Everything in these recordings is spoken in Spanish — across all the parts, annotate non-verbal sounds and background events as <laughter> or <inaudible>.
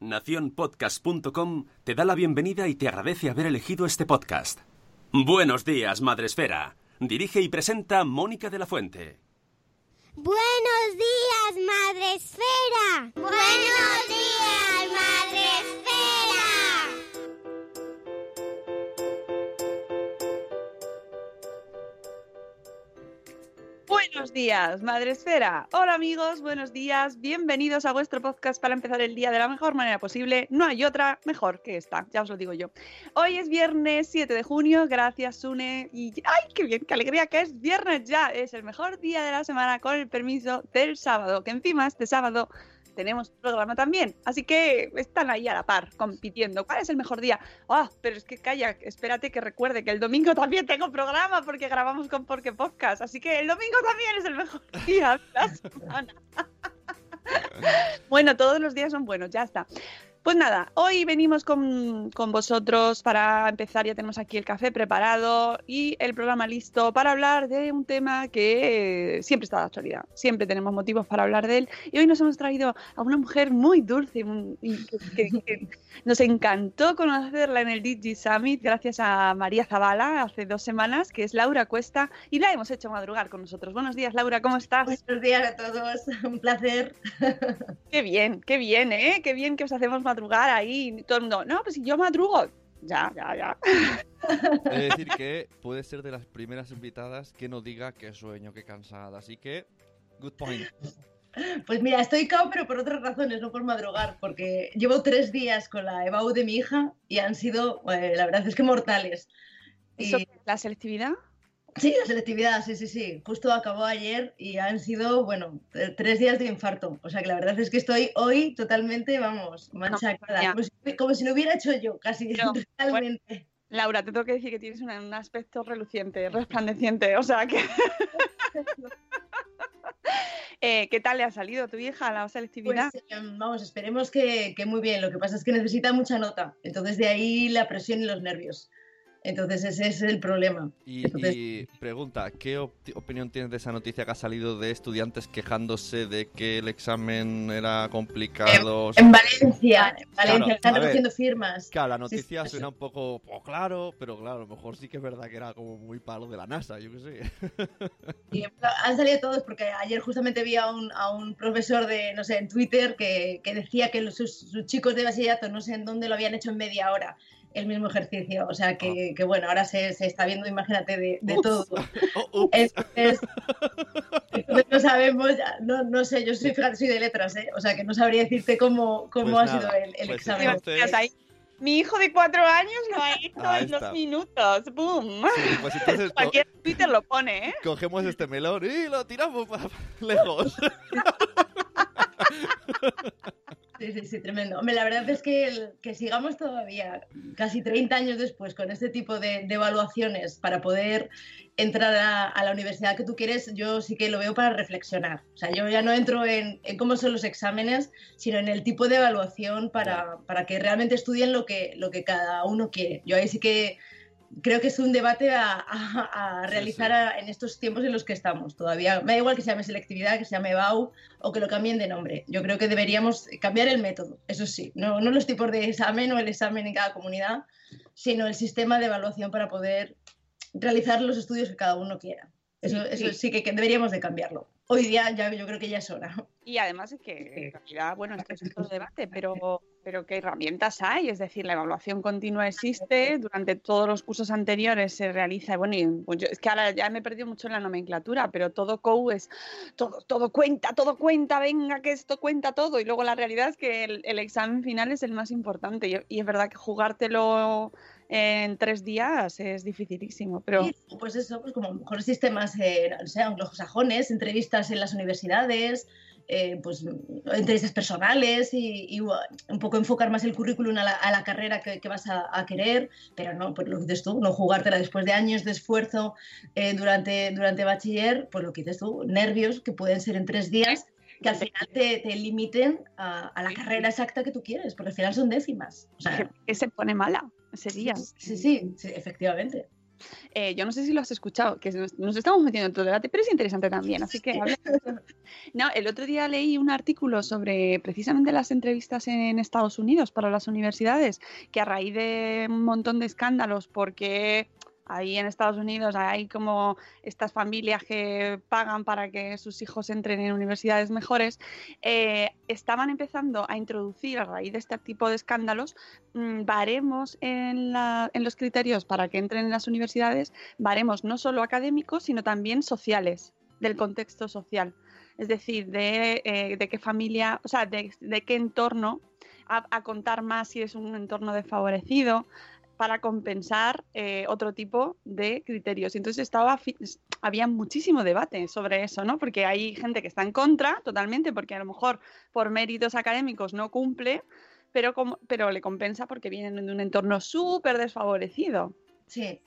Naciónpodcast.com te da la bienvenida y te agradece haber elegido este podcast. Buenos días, Madresfera. Dirige y presenta Mónica de la Fuente. Buenos días, Madre Esfera. Buenos días, Madre Buenos días, Madre Esfera. Hola amigos, buenos días. Bienvenidos a vuestro podcast para empezar el día de la mejor manera posible. No hay otra mejor que esta, ya os lo digo yo. Hoy es viernes 7 de junio, gracias Sune. Y ¡ay, qué bien, qué alegría que es viernes ya! Es el mejor día de la semana con el permiso del sábado, que encima este sábado tenemos programa también. Así que están ahí a la par, compitiendo. ¿Cuál es el mejor día? Ah, pero es que calla, espérate que recuerde que el domingo también tengo programa porque grabamos con Porque Podcast. Así que el domingo también es el mejor <laughs> día de la semana. bueno, todos los días son buenos, ya está. Pues nada, hoy venimos con, con, vosotros para empezar, ya tenemos aquí el café preparado y el programa listo para hablar de un tema que siempre está de actualidad, siempre tenemos motivos para hablar de él y hoy nos hemos traído a una mujer muy dulce y que, que, que nos encantó conocerla en el Digi Summit gracias a María Zavala hace dos semanas, que es Laura Cuesta y la hemos hecho madrugar con nosotros. Buenos días, Laura, ¿cómo estás? Buenos días a todos, <laughs> un placer. Qué bien, qué bien, ¿eh? Qué bien que os hacemos madrugar ahí. Todo el mundo, no, pues si yo madrugo. Ya, ya, ya. Es <laughs> decir, que puede ser de las primeras invitadas que no diga que sueño, que cansada. Así que, good point. Pues mira, estoy cao, pero por otras razones, no por madrugar, porque llevo tres días con la EBAU de mi hija y han sido, eh, la verdad es que mortales. ¿Eso, y... ¿La selectividad? Sí, la selectividad, sí, sí, sí. Justo acabó ayer y han sido, bueno, tres días de infarto. O sea que la verdad es que estoy hoy totalmente, vamos, machacada. No, como, si, como, si, lo hubiera hecho yo, casi no, realmente. Bueno, Laura, te tengo que decir que tienes un, un aspecto reluciente, resplandeciente. O sea que. <laughs> eh, ¿Qué tal le ha salido a tu hija la selectividad? Pues, eh, vamos, esperemos que, que muy bien. Lo que pasa es que necesita mucha nota. Entonces, de ahí la presión y los nervios. Entonces ese es el problema. Y, Entonces... y pregunta, ¿qué op opinión tienes de esa noticia que ha salido de estudiantes quejándose de que el examen era complicado? En, en Valencia, en Valencia, Claro, están recogiendo firmas. Claro, la noticia sí, suena un poco, poco claro, pero claro, a lo mejor sí que es verdad que era como muy palo de la NASA, yo qué sé. Y han salido todos porque ayer justamente vi a un, a un profesor de, no sé, en Twitter que, que decía que los- sus, sus chicos de bachillerato no sé en dónde lo habían hecho en media hora el mismo ejercicio. O sea que, que bueno, ahora se, se está viendo, imagínate, de, de Ups. todo. Oh, ups. Entonces, <laughs> entonces no sabemos, ya- no, no sé, yo soy, fíjate, soy de letras, ¿eh? o sea que no sabría decirte cómo, cómo Pues ha sido nada, el, el pues examen. Mi hijo de cuatro años lo ha hecho Ahí en dos minutos. ¡Bum! Sí, pues entonces <laughs> Cualquier Twitter lo pone, ¿eh? cogemos este melón y lo tiramos para <laughs> lejos. Sí, sí, sí, tremendo. Hombre, la verdad es que, el- que sigamos todavía, casi 30 años después, con este tipo de, evaluaciones para poder entrar a, a la universidad que tú quieres, yo sí que lo veo para reflexionar. O sea, yo ya no entro en, en cómo son los exámenes, sino en el tipo de evaluación para, para que realmente estudien lo que, lo que cada uno quiere. Yo ahí sí que creo que es un debate a, a- a Sí, realizar sí. a- en estos tiempos en los que estamos. Todavía me da igual que se llame selectividad, que se llame BAU o que lo cambien de nombre. Yo creo que deberíamos cambiar el método, eso sí, no, no los tipos de examen o el examen en cada comunidad, sino el sistema de evaluación para poder realizar los estudios que cada uno quiera. Eso, Sí, eso sí. sí que, que deberíamos de cambiarlo. Hoy día ya yo creo que ya es hora. Y además es que en realidad, bueno, esto es otro debate, pero, pero ¿qué herramientas hay? Es decir, la evaluación continua existe, durante todos los cursos anteriores se realiza, bueno, y, pues yo- es que ahora ya me he perdido mucho en la nomenclatura, pero todo COU es, todo, todo cuenta, todo cuenta, venga, que esto cuenta todo, y luego la realidad es que el, el examen final es el más importante, y, y es verdad que jugártelo en tres días es dificilísimo, pero... Pues eso, pues como mejores sistemas eh, no sé, anglosajones, entrevistas en las universidades, eh, pues entrevistas personales y, y, un poco enfocar más el currículum a la, a la carrera que, que vas a, a, querer, pero no, pues lo que dices tú, no jugártela después de años de esfuerzo eh, durante, durante bachiller, pues lo que dices tú, nervios que pueden ser en tres días que al final te, te limiten a, a, la carrera exacta que tú quieres, porque al final son décimas. O sea, que se pone mala ese día. Sí, sí, sí efectivamente. Eh, yo no sé si lo has escuchado, que nos, nos, estamos metiendo en todo el debate, pero es interesante también, así que... <laughs> No, el otro día leí un artículo sobre precisamente las entrevistas en Estados Unidos para las universidades, que a raíz de un montón de escándalos, porque ahí en Estados Unidos hay como estas familias que pagan para que sus hijos entren en universidades mejores, eh, estaban empezando a introducir a raíz de este tipo de escándalos mmm, baremos en, los criterios para que entren en las universidades, baremos no solo académicos, sino también sociales, del contexto social. Es decir, de, eh, qué familia, o sea, de, qué entorno, a contar más si es un entorno desfavorecido, para compensar eh, otro tipo de criterios. Entonces estaba, había muchísimo debate sobre eso, ¿no? Porque hay gente que está en contra totalmente, porque a lo mejor por méritos académicos no cumple, pero, pero le compensa porque vienen de un entorno súper desfavorecido. Sí.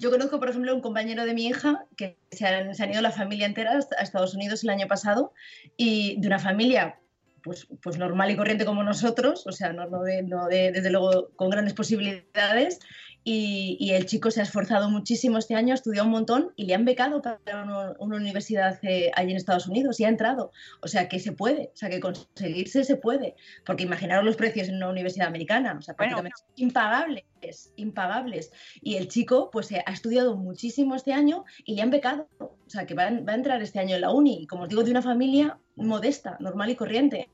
Yo conozco, por ejemplo, un compañero de mi hija que se se han ido la familia entera a Estados Unidos el año pasado y de una familia pues, pues normal y corriente como nosotros, o sea, no, de, no de, desde luego con grandes posibilidades. Y, y, el chico se ha esforzado muchísimo este año, ha estudiado un montón y le han becado para una, una universidad eh, allí en Estados Unidos y ha entrado. O sea, que se puede, o sea, que conseguirse se puede. Porque imaginaros los precios en una universidad americana, o sea, prácticamente bueno, impagables, impagables. Y el chico, pues ha estudiado muchísimo este año y le han becado. O sea, que va, va a entrar este año en la uni. Y como os digo, de una familia modesta, normal y corriente.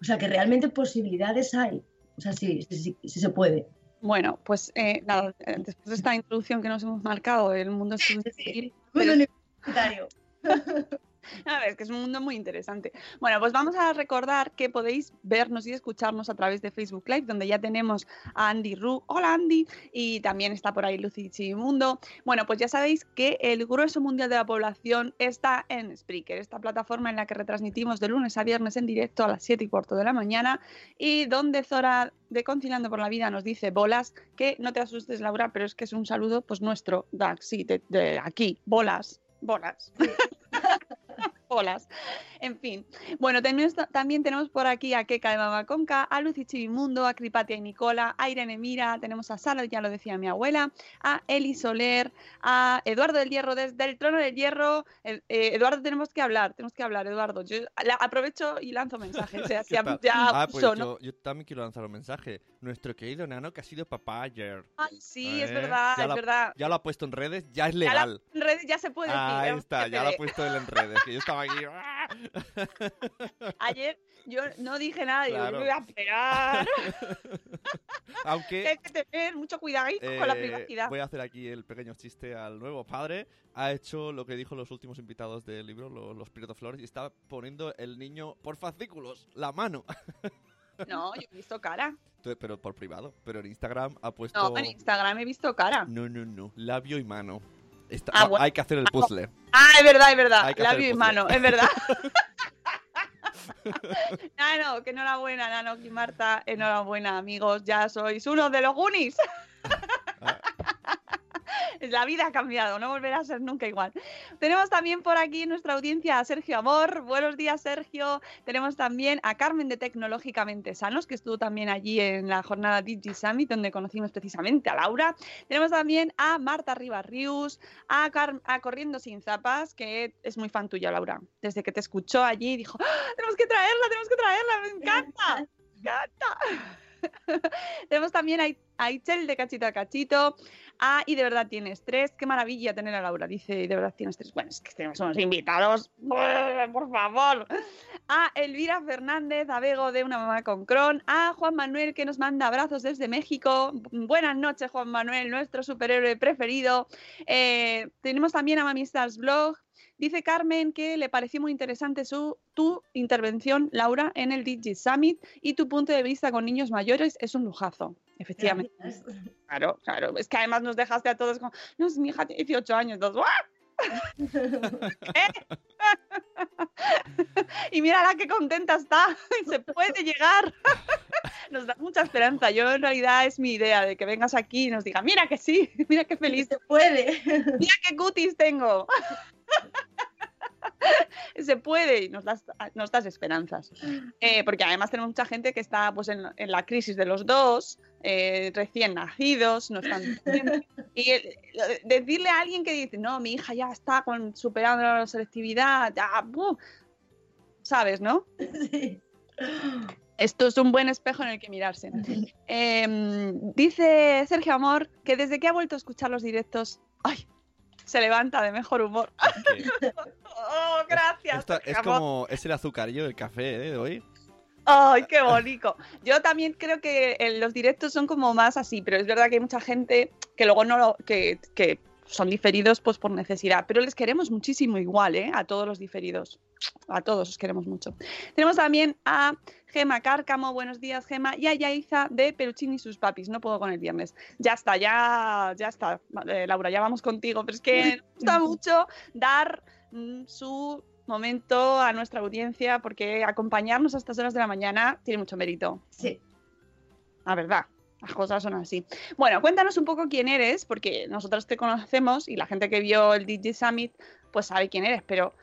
O sea, que realmente posibilidades hay. O sea, sí, sí, sí, sí se puede. Bueno, pues eh, nada, después de esta introducción que nos hemos marcado del mundo estudiantil... Universitario. <laughs> <laughs> Es que es un mundo muy interesante. Bueno, pues vamos a recordar que podéis vernos y escucharnos a través de Facebook Live, donde ya tenemos a Andy Ru. Hola Andy. Y también está por ahí Lucy Chimundo. Bueno, pues ya sabéis que el grueso mundial de la población está en Spreaker, esta plataforma en la que retransmitimos de lunes a viernes en directo a las 7 y cuarto de la mañana y donde Zora de Conciliando por la Vida nos dice bolas, que no te asustes Laura, pero es que es un saludo pues nuestro, de, sí, de aquí, bolas, bolas. <laughs> Holas. En fin. Bueno, también, también tenemos por aquí a Keka de Mamaconca, a Lucy Chivimundo, a Cripatia y Nicola, a Irene Mira, tenemos a Sara, ya lo decía mi abuela, a Eli Soler, a Eduardo del Hierro, desde el trono del Hierro. Eh, Eduardo, tenemos que hablar, tenemos que hablar, Eduardo. Yo la, aprovecho y lanzo mensajes. O sea, <laughs> ya, ya ah, pues yo, también quiero lanzar un mensaje. Nuestro querido Nano que ha sido papá ayer. Ay, sí, ¿Eh? es verdad, ya es verdad. Ya lo ha puesto en redes, ya es legal. Ya, en redes ya se puede ah, decir. Ahí está, ya lo ha puesto él en redes. Que yo estaba aquí. ¡ah! <laughs> Ayer yo no dije nada, digo, Claro. yo me voy a esperar. <laughs> Aunque hay que tener mucho cuidado con la eh, privacidad. voy a hacer aquí el pequeño chiste al nuevo padre. Ha hecho lo que dijo los últimos invitados del libro, los, los Pirata Flores, y está poniendo el niño por fascículos, la mano. <laughs> No, yo he visto cara. Pero por privado. Pero en Instagram ha puesto. No, en Instagram he visto cara. No, no, no. Labio y mano. Está- Ah, no, bueno. Hay que hacer el puzzle. Ah, es verdad, es verdad. El y puzzle. mano, es verdad. <laughs> <laughs> Nano, que enhorabuena, Nano y Marta. Enhorabuena, amigos. Ya sois uno de los Goonies. <laughs> La vida ha cambiado, no volverá a ser nunca igual. Tenemos también por aquí nuestra audiencia a Sergio Amor. Buenos días, Sergio. Tenemos también a Carmen de Tecnológicamente Sanos, que estuvo también allí en la jornada Digi Summit, donde conocimos precisamente a Laura. Tenemos también a Marta Ribarrius, a, Car- a Corriendo Sin Zapas, que es muy fan tuya, Laura. Desde que te escuchó allí dijo, "¡Ah! tenemos que traerla, tenemos que traerla, me encanta, me encanta. <laughs> Tenemos también a, a de Cachito a Cachito, Ah, y de verdad tienes tres. Qué maravilla tener a Laura. Dice, de verdad tienes tres. Bueno, es que tenemos unos invitados. <laughs> Por favor. A Elvira Fernández, Abego de Una Mamá con Cron. A Juan Manuel, que nos manda abrazos desde México. Buenas noches, Juan Manuel, nuestro superhéroe preferido. Eh, tenemos también a Mami Stars Blog. Dice Carmen que le pareció muy interesante su, tu intervención, Laura, en el Digi Summit y tu punto de vista con niños mayores es un lujazo. Efectivamente. Claro, claro. Es que además nos dejaste a todos como, no, es mi hija tiene 18 años. Entonces, <laughs> y mira la que contenta está, <laughs> se puede llegar. <laughs> Nos da mucha esperanza. Yo en realidad es mi idea de que vengas aquí y nos diga, mira que sí, mira qué feliz se puede. Mira qué cutis tengo. <laughs> se puede y nos das, nos das esperanzas. Eh, porque además tenemos mucha gente que está pues, en, en la crisis de los dos, eh, recién nacidos, no están... y decirle a alguien que dice, no, mi hija ya está con, superando la selectividad, ya, ¿sabes, no? Sí. Esto es un buen espejo en el que mirarse. Eh, dice Sergio Amor que desde que ha vuelto a escuchar los directos, ¡ay! Se levanta de mejor humor. <laughs> oh, gracias. Esto, es como, es el azucarillo del café ¿eh? de hoy. ¡Ay, qué bonito! Yo también creo que los directos son como más así, pero es verdad que hay mucha gente que luego no lo, que, que son diferidos pues por necesidad, pero les queremos muchísimo igual, ¿eh? A todos los diferidos. A todos os queremos mucho. Tenemos también a Gema Cárcamo, buenos días Gema, y a Yaiza de Peluchín y sus papis, no puedo con el viernes. Ya está, ya, ya está, eh, Laura, ya vamos contigo, pero es que nos gusta <laughs> mucho dar mm, su momento a nuestra audiencia porque acompañarnos a estas horas de la mañana tiene mucho mérito. Sí. La verdad. Las cosas son así. Bueno, cuéntanos un poco quién eres, porque nosotros te conocemos y la gente que vio el DJ Summit, pues sabe quién eres, pero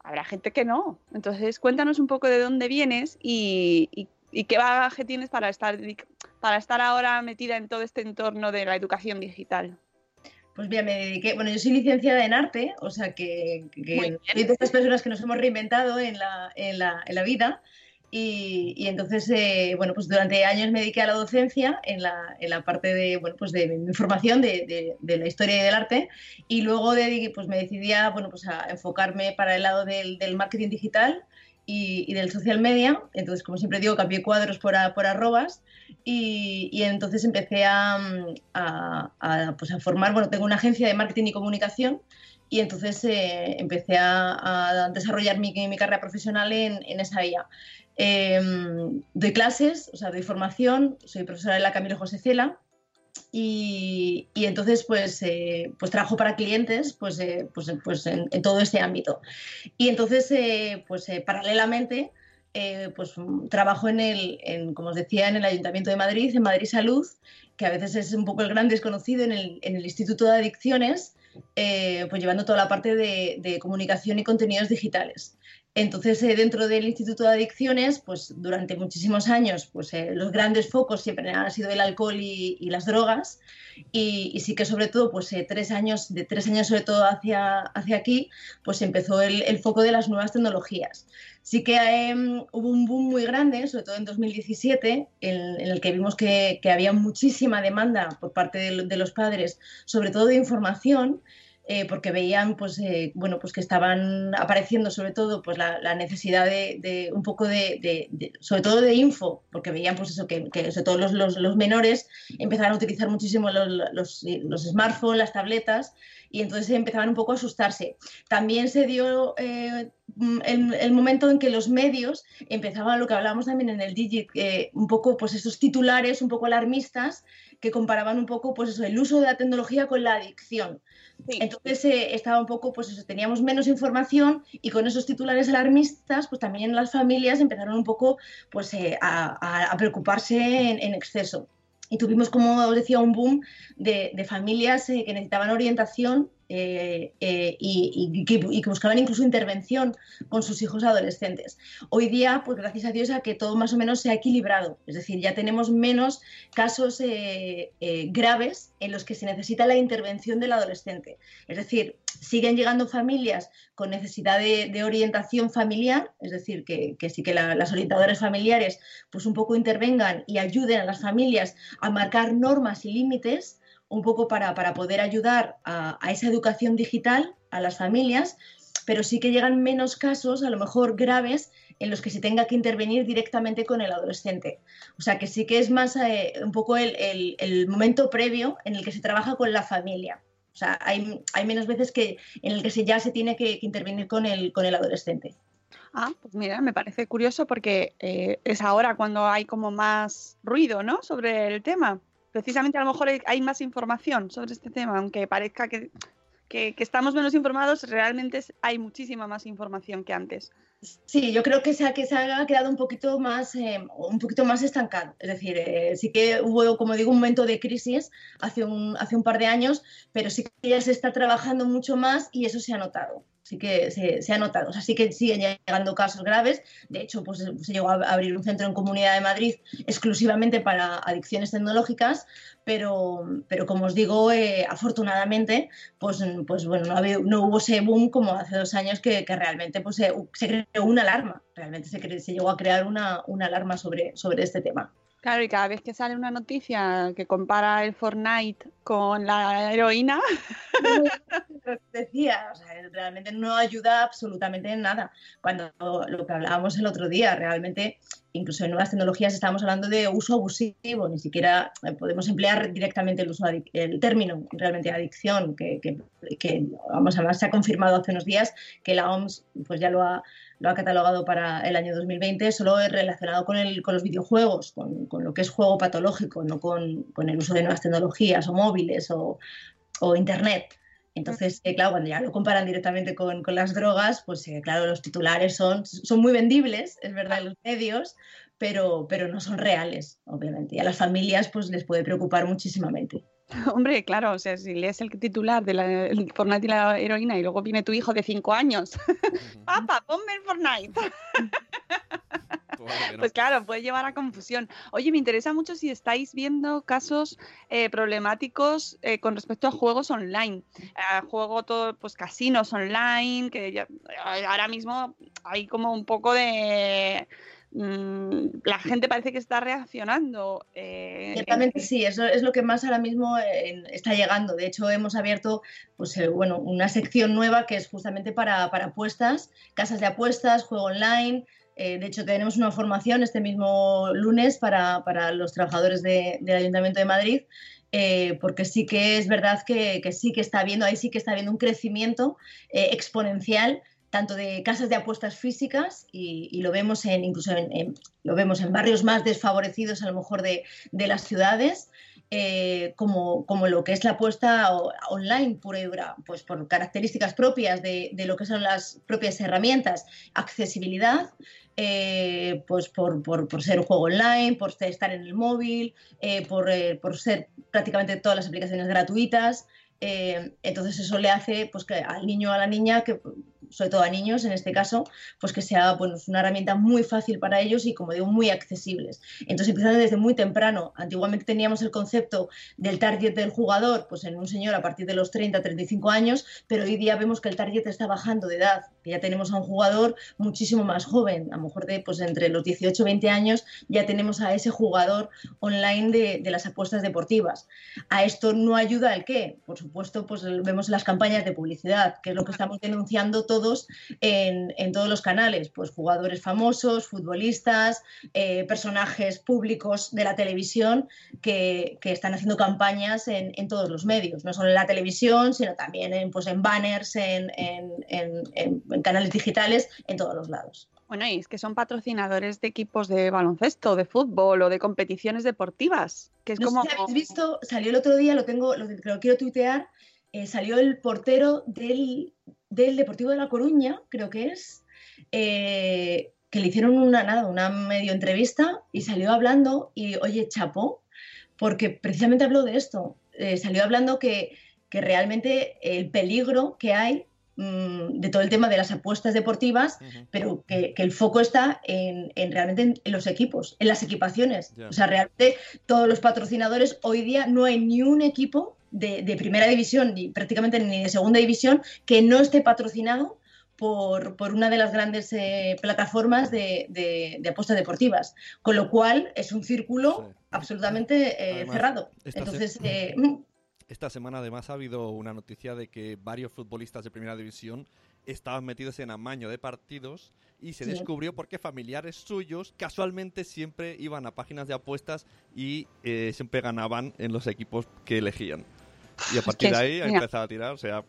habrá gente que no. Entonces, cuéntanos un poco de dónde vienes y, y qué bagaje tienes para estar, para estar ahora metida en todo este entorno de la educación digital. Pues bien, me dediqué, bueno, yo soy licenciada en arte, o sea que, que soy de estas personas que nos hemos reinventado en la, en la, en la vida. Y, y, entonces, eh, bueno, pues durante años me dediqué a la docencia en la, en la parte de, bueno, pues de mi formación de, de, de, la historia y del arte. Y luego pues me decidí a, bueno, pues a enfocarme para el lado del, del marketing digital y, y, del social media. Entonces, como siempre digo, cambié cuadros por, a, por arrobas y, y, entonces empecé a, a, a, pues a formar, bueno, tengo una agencia de marketing y comunicación y entonces eh, empecé a, desarrollar mi, mi, carrera profesional en, en esa vía. Eh, doy clases, o sea, doy formación, soy profesora de la Camilo José Cela y, y, entonces pues, eh, pues trabajo para clientes pues, eh, pues, pues en, en, todo este ámbito. Y entonces eh, pues paralelamente pues trabajo en el, en, como os decía, en el Ayuntamiento de Madrid, en Madrid Salud, que a veces es un poco el gran desconocido en el, en el Instituto de Adicciones, pues llevando toda la parte de, de comunicación y contenidos digitales. Entonces, eh, dentro del Instituto de Adicciones, pues durante muchísimos años, pues eh, los grandes focos siempre han sido el alcohol y, las drogas. Y, sí que sobre todo, pues eh, tres años, de tres años sobre todo hacia, hacia aquí, pues empezó el, el foco de las nuevas tecnologías. Sí que eh, hubo un boom muy grande, sobre todo en 2017, en, el que vimos que, que, había muchísima demanda por parte de los padres, sobre todo de información eh, porque veían pues, eh, bueno, pues que estaban apareciendo sobre todo pues, la, la necesidad de, de, un poco de, de, de, sobre todo de info, porque veían pues eso, que, que sobre todo los, los, los, menores empezaban a utilizar muchísimo los, los, los, smartphones, las tabletas, y entonces empezaban un poco a asustarse. También se dio eh, el, el, momento en que los medios empezaban, lo que hablábamos también en el Digit, eh, un poco pues esos titulares un poco alarmistas que comparaban un poco pues eso, el uso de la tecnología con la adicción. Entonces eh, estaba un poco, pues eso, teníamos menos información y con esos titulares alarmistas, pues también las familias empezaron un poco pues, eh, a, preocuparse en, exceso. Y tuvimos, como os decía, un boom de, de familias eh, que necesitaban orientación eh, eh, y, que, buscaban incluso intervención con sus hijos adolescentes. Hoy día, pues gracias a Dios, a que todo más o menos se ha equilibrado, es decir, ya tenemos menos casos eh, graves en los que se necesita la intervención del adolescente. Es decir, siguen llegando familias con necesidad de, orientación familiar, es decir, que, que sí que la, las orientadoras familiares pues un poco intervengan y ayuden a las familias a marcar normas y límites un poco para, para poder ayudar a, a esa educación digital a las familias, pero sí que llegan menos casos, a lo mejor graves, en los que se tenga que intervenir directamente con el adolescente. O sea que sí que es más eh, un poco el, el- momento previo en el que se trabaja con la familia. O sea, hay, hay menos veces que en el que se, ya se tiene que, que intervenir con el, con el adolescente. Ah, pues mira, me parece curioso porque eh, es ahora cuando hay como más ruido, ¿no? Sobre el tema. Precisamente a lo mejor hay- más información sobre este tema, aunque parezca que, que- estamos menos informados, realmente hay muchísima más información que antes. Sí, yo creo que se ha, que se ha quedado un poquito más, eh, un poquito más estancado. Es decir, eh, sí que hubo, como digo, un momento de crisis hace un, hace un par de años, pero sí que ya se está trabajando mucho más y eso se ha notado. Sí que se, ha notado. O sea, sí que siguen llegando casos graves. De hecho, pues se llegó a abrir un centro en Comunidad de Madrid exclusivamente para adicciones tecnológicas, pero, pero como os digo, eh, afortunadamente, pues, pues bueno, no, hubo ese boom como hace dos años que, realmente pues, se, creó una alarma, realmente se, se llegó a crear una, una alarma sobre, sobre este tema. Claro, y cada vez que sale una noticia que compara el Fortnite con la heroína, <laughs> decía, o sea, realmente no ayuda absolutamente en nada. Cuando lo que hablábamos el otro día, realmente, incluso en nuevas tecnologías estamos hablando de uso abusivo, ni siquiera podemos emplear directamente el, uso el término realmente adicción, que, que, que, vamos, además se ha confirmado hace unos días que la OMS pues ya lo ha, lo ha catalogado para el año 2020, solo es relacionado con, el, con los videojuegos, con, con lo que es juego patológico, no con, con el uso de nuevas tecnologías o móviles o, o Internet. Entonces, eh, claro, cuando ya lo comparan directamente con, con las drogas, pues eh, claro, los titulares son, son muy vendibles, es verdad, los medios, pero, pero no son reales, obviamente. Y a las familias pues les puede preocupar muchísimamente. <laughs> hombre, claro, o sea, si lees el titular de la el Fortnite y la heroína y luego viene tu hijo de 5 años, <laughs> papá, ponme el Fortnite. <laughs> Pues no. Pues claro, puede llevar a confusión. Oye, me interesa mucho si estáis viendo casos eh, problemáticos eh, con respecto a juegos online. Eh, juego todo, pues casinos online, que ya- ahora mismo hay como un poco de... mm, la gente parece que está reaccionando. eh, Ciertamente sí, eso es lo que más ahora mismo está llegando. De hecho, hemos abierto pues, eh, bueno, una sección nueva que es justamente para, para apuestas, casas de apuestas, juego online. Eh, de hecho, tenemos una formación este mismo lunes para, para los trabajadores de- del Ayuntamiento de Madrid, porque sí que es verdad que, que sí que está habiendo, ahí sí que está habiendo un crecimiento exponencial tanto de casas de apuestas físicas y, lo vemos en incluso en, lo vemos en barrios más desfavorecidos a lo mejor de, las ciudades eh, como, como lo que es la apuesta online pura pues por características propias de, lo que son las propias herramientas, accesibilidad, eh, pues por, por- ser un juego online, por estar en el móvil, eh, por, por ser prácticamente todas las aplicaciones gratuitas. entonces eso le hace pues, que al niño o a la niña, que, sobre todo a niños en este caso, pues que sea bueno, es una herramienta muy fácil para ellos y como digo, muy accesibles. Entonces empiezan desde muy temprano. Antiguamente teníamos el concepto del target del jugador, pues en un señor a partir de los 30, 35 años, pero hoy día vemos que el target está bajando de edad, que ya tenemos a un jugador muchísimo más joven, a lo mejor de pues entre los 18 y 20 años ya tenemos a ese jugador online de, de las apuestas deportivas. A esto no ayuda el qué, por supuesto, pues vemos las campañas de publicidad, que es lo que estamos denunciando todos en, en todos los canales, pues jugadores famosos, futbolistas, eh, personajes públicos de la televisión que, que están haciendo campañas en, en todos los medios, no solo en la televisión, sino también en, pues, en banners, en, en- en- en- en canales digitales, en todos los lados. Bueno, y es que son patrocinadores de equipos de baloncesto, de fútbol o de competiciones deportivas, que es No como... sé si habéis visto, salió el otro día, lo tengo, lo, lo quiero tuitear, eh, salió el portero del, del Deportivo de La Coruña, creo que es, eh, que le hicieron una, nada, una medio entrevista y salió hablando y, oye, chapó, porque precisamente habló de esto, eh, salió hablando que, que realmente el peligro que hay mm, de todo el tema de las apuestas deportivas pero que, que el foco está en, en realmente en, en los equipos, en las equipaciones. O sea, realmente todos los patrocinadores, hoy día no hay ni un equipo de, de primera división, ni prácticamente ni de segunda división, que no esté patrocinado por, por una de las grandes eh, plataformas de, de- de apuestas deportivas. Con lo cual es un círculo Sí. absolutamente eh, Además, cerrado. esta Entonces, se- eh, <laughs> Esta semana además ha habido una noticia de que varios futbolistas de primera división estaban metidos en amaño de partidos y se Sí. descubrió porque familiares suyos casualmente siempre iban a páginas de apuestas y eh, siempre ganaban en los equipos que elegían. Y a <laughs> partir de ahí ha empezado a tirar, o sea,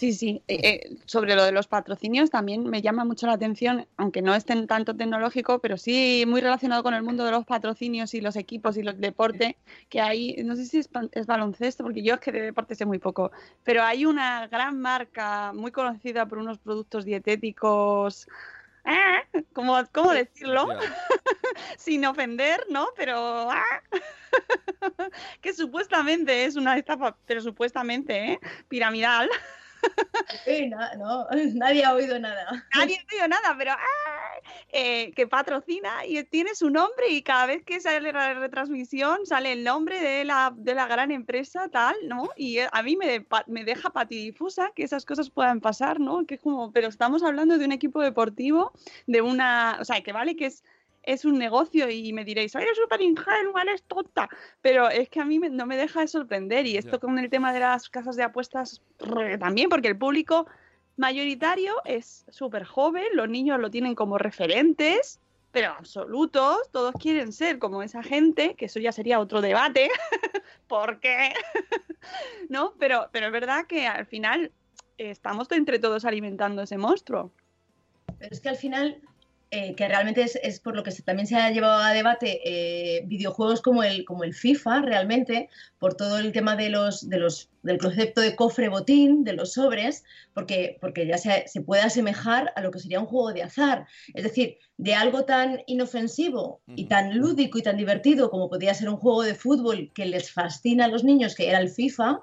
Sí, sí. Eh, eh, sobre lo de los patrocinios también me llama mucho la atención, aunque no estén tanto tecnológico, pero sí muy relacionado con el mundo de los patrocinios y los equipos y los deportes, que hay, no sé si es, es baloncesto, porque yo es que de deporte sé muy poco, pero hay una gran marca muy conocida por unos productos dietéticos, ah, ¿cómo, cómo decirlo? <laughs> Sin ofender, ¿no? Pero... ah, <laughs> que supuestamente es una estafa, pero supuestamente, ¿eh? Piramidal. <laughs> No, <laughs> nadie ha oído nada. nadie ha dicho nada, pero. Eh, que patrocina y tiene su nombre y cada vez que sale la retransmisión sale el nombre de la, de la gran empresa tal, ¿no? Y eh, a mí me, me deja patidifusa que esas cosas puedan pasar, ¿no? Que es como, pero estamos hablando de un equipo deportivo, de una, o sea, que vale que es es un negocio y me diréis, eres súper ingenua, eres tonta, pero es que a mí me- no me deja de sorprender y esto con el tema de las casas de apuestas re- también, porque el público mayoritario es súper joven, los niños lo tienen como referentes, pero absolutos, todos quieren ser como esa gente, que eso ya sería otro debate, <laughs> ¿por qué? <laughs> ¿No? Pero, pero es verdad que al final estamos entre todos alimentando ese monstruo. Pero es que al final, eh, que realmente es, es por lo que se- también se ha llevado a debate eh, videojuegos como el, como el FIFA, realmente, por todo el tema de los, de los, del concepto de cofre botín, de los sobres, porque, porque ya se, se puede asemejar a lo que sería un juego de azar. Es decir, de algo tan inofensivo y tan lúdico y tan divertido como podía ser un juego de fútbol que les fascina a los niños, que era el FIFA,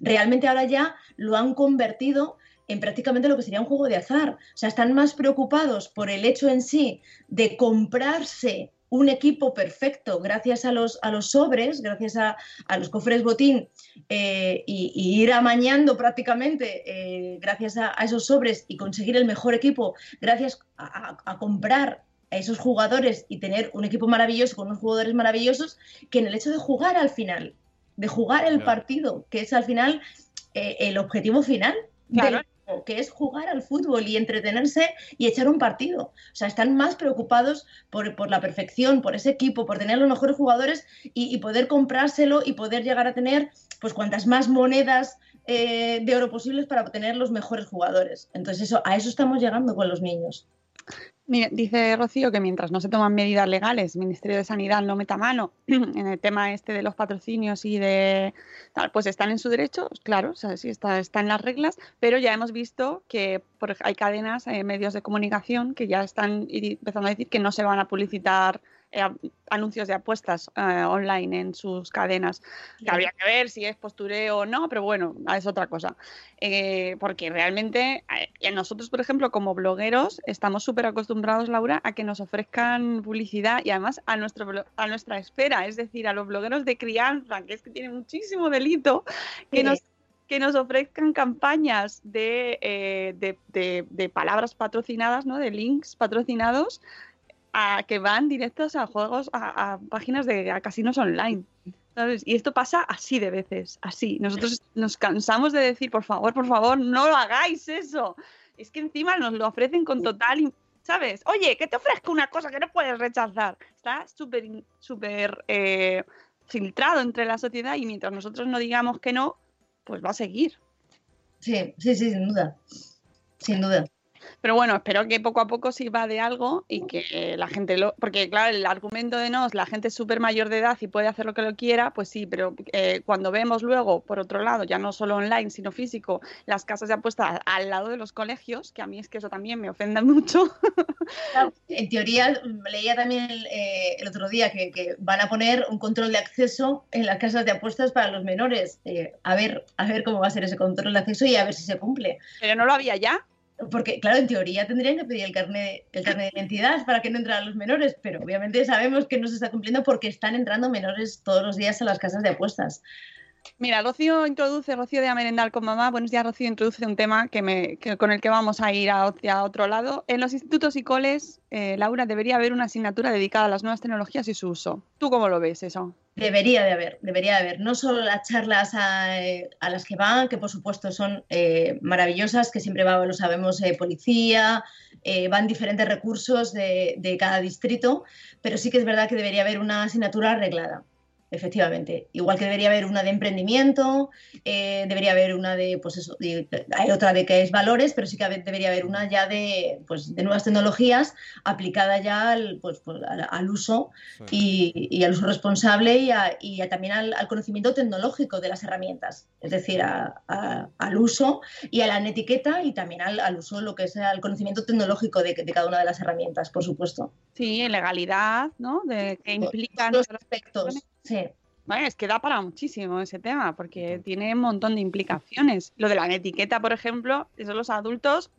realmente ahora ya lo han convertido en prácticamente lo que sería un juego de azar. O sea, están más preocupados por el hecho en sí de comprarse un equipo perfecto gracias a los, a los sobres, gracias a, a los cofres botín eh, y, y ir amañando prácticamente eh, gracias a, a esos sobres y conseguir el mejor equipo gracias a, a- comprar a esos jugadores y tener un equipo maravilloso con unos jugadores maravillosos que en el hecho de jugar al final, de jugar el Claro. partido, que es al final eh, el objetivo final Claro. del juego, que es jugar al fútbol y entretenerse y echar un partido. O sea, están más preocupados por, por la perfección, por ese equipo, por tener los mejores jugadores y, poder comprárselo y poder llegar a tener pues cuantas más monedas eh, de oro posibles para obtener los mejores jugadores. Entonces, eso, a eso estamos llegando con los niños. Mira, dice Rocío que mientras no se toman medidas legales, el Ministerio de Sanidad no meta mano <clears throat> en el tema este de los patrocinios y de tal, pues están en su derecho, claro, o sea, sí está, está en las reglas, pero ya hemos visto que por hay cadenas, eh, medios de comunicación que ya están empezando a decir que no se van a publicitar anuncios de apuestas eh, online en sus cadenas. Que habría que ver si es postureo o no, pero bueno, es otra cosa. Eh, porque realmente eh, nosotros, por ejemplo, como blogueros, estamos súper acostumbrados, Laura, a que nos ofrezcan publicidad y además a, nuestro, a nuestra espera, es decir, a los blogueros de crianza, que es que tienen muchísimo delito, que Sí. nos que nos ofrezcan campañas de, eh, de, de- de palabras patrocinadas, ¿no? de links patrocinados, a, que van directos a juegos, a, páginas de a casinos online. Y esto pasa así de veces, así. Nosotros nos cansamos de decir, por favor, por favor, no lo hagáis eso. Es que encima nos lo ofrecen con total, ¿sabes? Oye, que te ofrezco una cosa que no puedes rechazar. Está súper, súper eh, filtrado entre la sociedad y mientras nosotros no digamos que no, pues va a seguir. Sí, sí, sí, sin duda. Sin duda. Pero bueno, espero que poco a poco sirva de algo y que la gente lo... Porque claro, el argumento de no, la gente es súper mayor de edad y puede hacer lo que lo quiera, pues sí, pero eh, cuando vemos luego, por otro lado, ya no solo online, sino físico, las casas de apuestas al lado de los colegios, que a mí es que eso también me ofende <laughs> mucho. En teoría, leía también el, eh, el otro día que, que van a poner un control de acceso en las casas de apuestas para los menores. Eh, a ver, a ver cómo va a ser ese control de acceso y a ver si se cumple. Pero no lo había ya. Porque, claro, en teoría tendrían que pedir el carnet, el carnet de identidad para que no entraran los menores, pero obviamente sabemos que no se está cumpliendo porque están entrando menores todos los días a las casas de apuestas. Mira, Rocío introduce, Rocío de Amerendal con mamá. Buenos días, Rocío introduce un tema que me, que- con el que vamos a ir a, otro lado. En los institutos y coles, eh, Laura, debería haber una asignatura dedicada a las nuevas tecnologías y su uso. ¿Tú cómo lo ves eso? Debería de haber, debería de haber. No solo las charlas a, eh, a las que van, que por supuesto son eh, maravillosas, que siempre va, lo sabemos, eh, policía, van diferentes recursos de, de cada distrito, pero sí que es verdad que debería haber una asignatura arreglada. Efectivamente, igual que debería haber una de emprendimiento, eh, debería haber una de, pues eso, de- hay otra de que es valores, pero sí que debería haber una ya de, pues, de nuevas tecnologías aplicada ya al, pues, pues, al, al uso Sí. y, y al uso responsable y, a- y a también al, al conocimiento tecnológico de las herramientas, es decir, a- a- al uso y a la etiqueta y también al, al uso, lo que es el conocimiento tecnológico de, de cada una de las herramientas, por supuesto. Sí, en legalidad, ¿no? De que implican Los aspectos, sí. Bueno, es que da para muchísimo ese tema, porque tiene un montón de implicaciones. Lo de la etiqueta, por ejemplo, eso los adultos,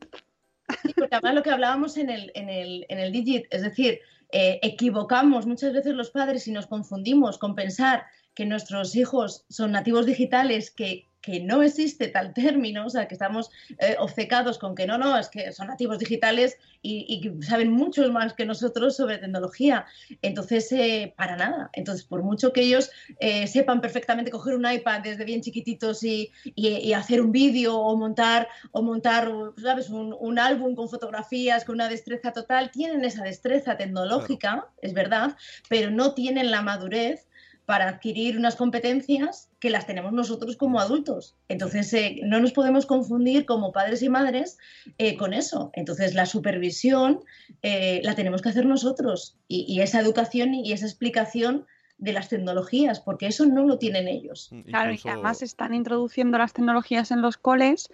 Sí, porque además lo que hablábamos en el, en el, en el Digit, es decir, eh, equivocamos muchas veces los padres y nos confundimos con pensar que nuestros hijos son nativos digitales, que, que no existe tal término, o sea, que estamos eh, obcecados con que no, no, es que son nativos digitales y, y que saben mucho más que nosotros sobre tecnología. Entonces, eh, para nada. Entonces, por mucho que ellos eh, sepan perfectamente coger un iPad desde bien chiquititos y, y- y hacer un vídeo o montar o montar, ¿sabes? Un, un álbum con fotografías, con una destreza total, tienen esa destreza tecnológica, es verdad, pero no tienen la madurez para adquirir unas competencias que las tenemos nosotros como adultos. Entonces, eh, no nos podemos confundir como padres y madres eh, con eso. Entonces, la supervisión eh, la tenemos que hacer nosotros y, y esa educación y esa explicación de las tecnologías, porque eso no lo tienen ellos. claro, y Incluso- además se están introduciendo las tecnologías en los coles,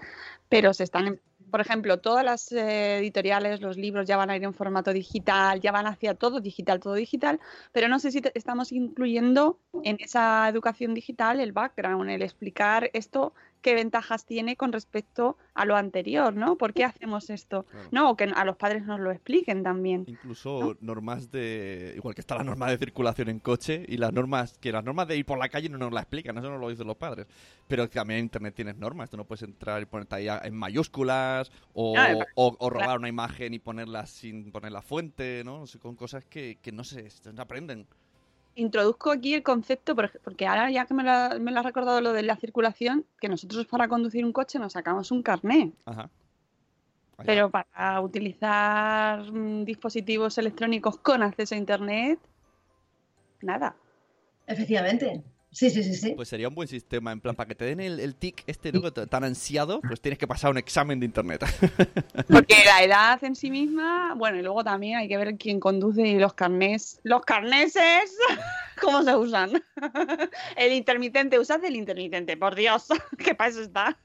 pero se están, por ejemplo, todas las eh, editoriales, los libros ya van a ir en formato digital, ya van hacia todo digital, todo digital, pero no sé si estamos incluyendo en esa educación digital el background, el explicar esto qué ventajas tiene con respecto a lo anterior, ¿no? ¿Por qué hacemos esto? Claro. No, o que a los padres nos lo expliquen también. Incluso normas de. Igual que está la norma de circulación en coche y las normas. Que las normas de ir por la calle no nos la explican, eso no lo dicen los padres. Pero también en internet tienes normas. Tú no puedes entrar y ponerte ahí en mayúsculas o, Ah, o, o robar claro. una imagen y ponerla sin poner la fuente, ¿no? Sé, con cosas que, que no se, se aprenden. Introduzco aquí el concepto, porque ahora ya que me lo, ha- me lo has recordado lo de la circulación, que nosotros para conducir un coche nos sacamos un carné, Ajá. Pero para utilizar mm, dispositivos electrónicos con acceso a Internet, nada. Efectivamente. Sí, sí, sí, sí. Pues sería un buen sistema, en plan, para que te den el, el tic este ¿no? tan ansiado, pues tienes que pasar un examen de internet. <laughs> Porque la edad en sí misma, bueno, y luego también hay que ver quién conduce y los carnés. Los carneses, <laughs> ¿cómo se usan? <laughs> El intermitente, usad el intermitente, por Dios, que para eso está.